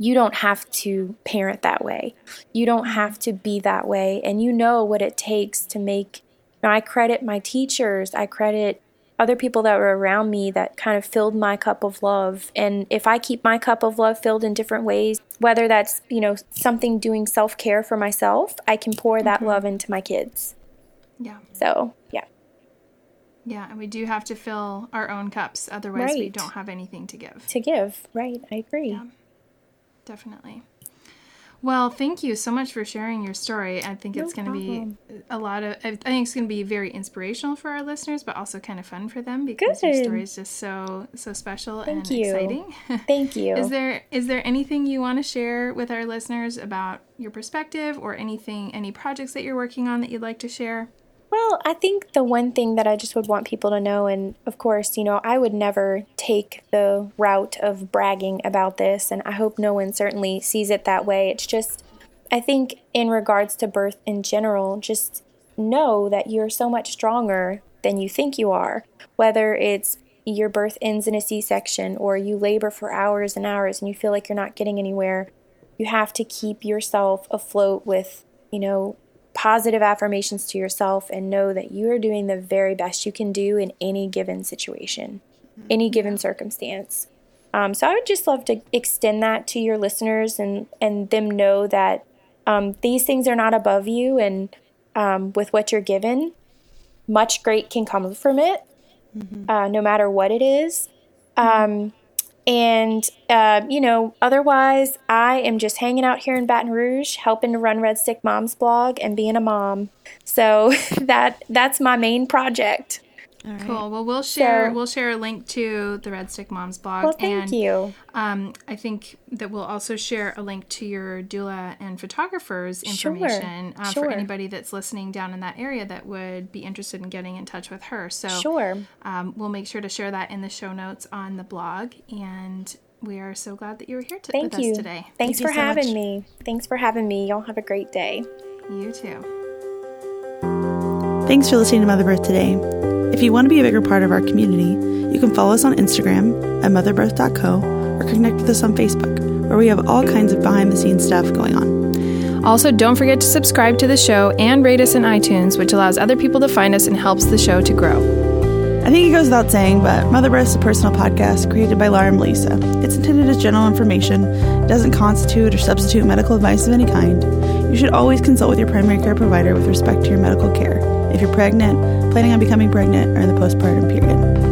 you don't have to parent that way. You don't have to be that way. And you know what it takes to make know, i credit my teachers i credit other people that were around me that kind of filled my cup of love. And if I keep my cup of love filled in different ways, whether that's, you know, something doing self care for myself, I can pour that mm-hmm. love into my kids. Yeah. So, yeah. Yeah, and we do have to fill our own cups. Otherwise, right. we don't have anything to give. To give, right. I agree. Yeah, definitely. Well, thank you so much for sharing your story. I think no it's going to be a lot of, I think it's going to be very inspirational for our listeners, but also kind of fun for them because Good. your story is just so, so special thank and you. exciting. [LAUGHS] Thank you. is there, is there anything you want to share with our listeners about your perspective or anything, any projects that you're working on that you'd like to share? Well, I think the one thing that I just would want people to know, and of course, you know, I would never take the route of bragging about this, and I hope no one certainly sees it that way. It's just, I think, in regards to birth in general, just know that you're so much stronger than you think you are, whether it's your birth ends in a C section or you labor for hours and hours and you feel like you're not getting anywhere. You have to keep yourself afloat with, you know, positive affirmations to yourself and know that you are doing the very best you can do in any given situation, any given circumstance. Um, so I would just love to extend that to your listeners and and them know that um, these things are not above you, and um, with what you're given, much great can come from it, mm-hmm. uh, no matter what it is. Um, and, uh, you know, otherwise, I am just hanging out here in Baton Rouge, helping to run Red Stick Mom's blog and being a mom. So [LAUGHS] that that's my main project. Cool. Well, we'll share so, we'll share a link to the Red Stick Moms blog. Well, thank and, you. Um, I think that we'll also share a link to your doula and photographers information sure. Uh, sure. for anybody that's listening down in that area that would be interested in getting in touch with her. So sure, um, we'll make sure to share that in the show notes on the blog. And we are so glad that you were here to, Thank with you. us today. Thanks Thank for so having much. me. Thanks for having me. Y'all have a great day. You too. Thanks for listening to Mother Birth today. If you want to be a bigger part of our community, you can follow us on Instagram at motherbirth.co or connect with us on Facebook, where we have all kinds of behind the scenes stuff going on. Also, don't forget to subscribe to the show and rate us in iTunes, which allows other people to find us and helps the show to grow. I think it goes without saying, but Mother Birth is a personal podcast created by Laura and Melissa. It's intended as general information, it doesn't constitute or substitute medical advice of any kind. You should always consult with your primary care provider with respect to your medical care if you're pregnant, planning on becoming pregnant, or in the postpartum period.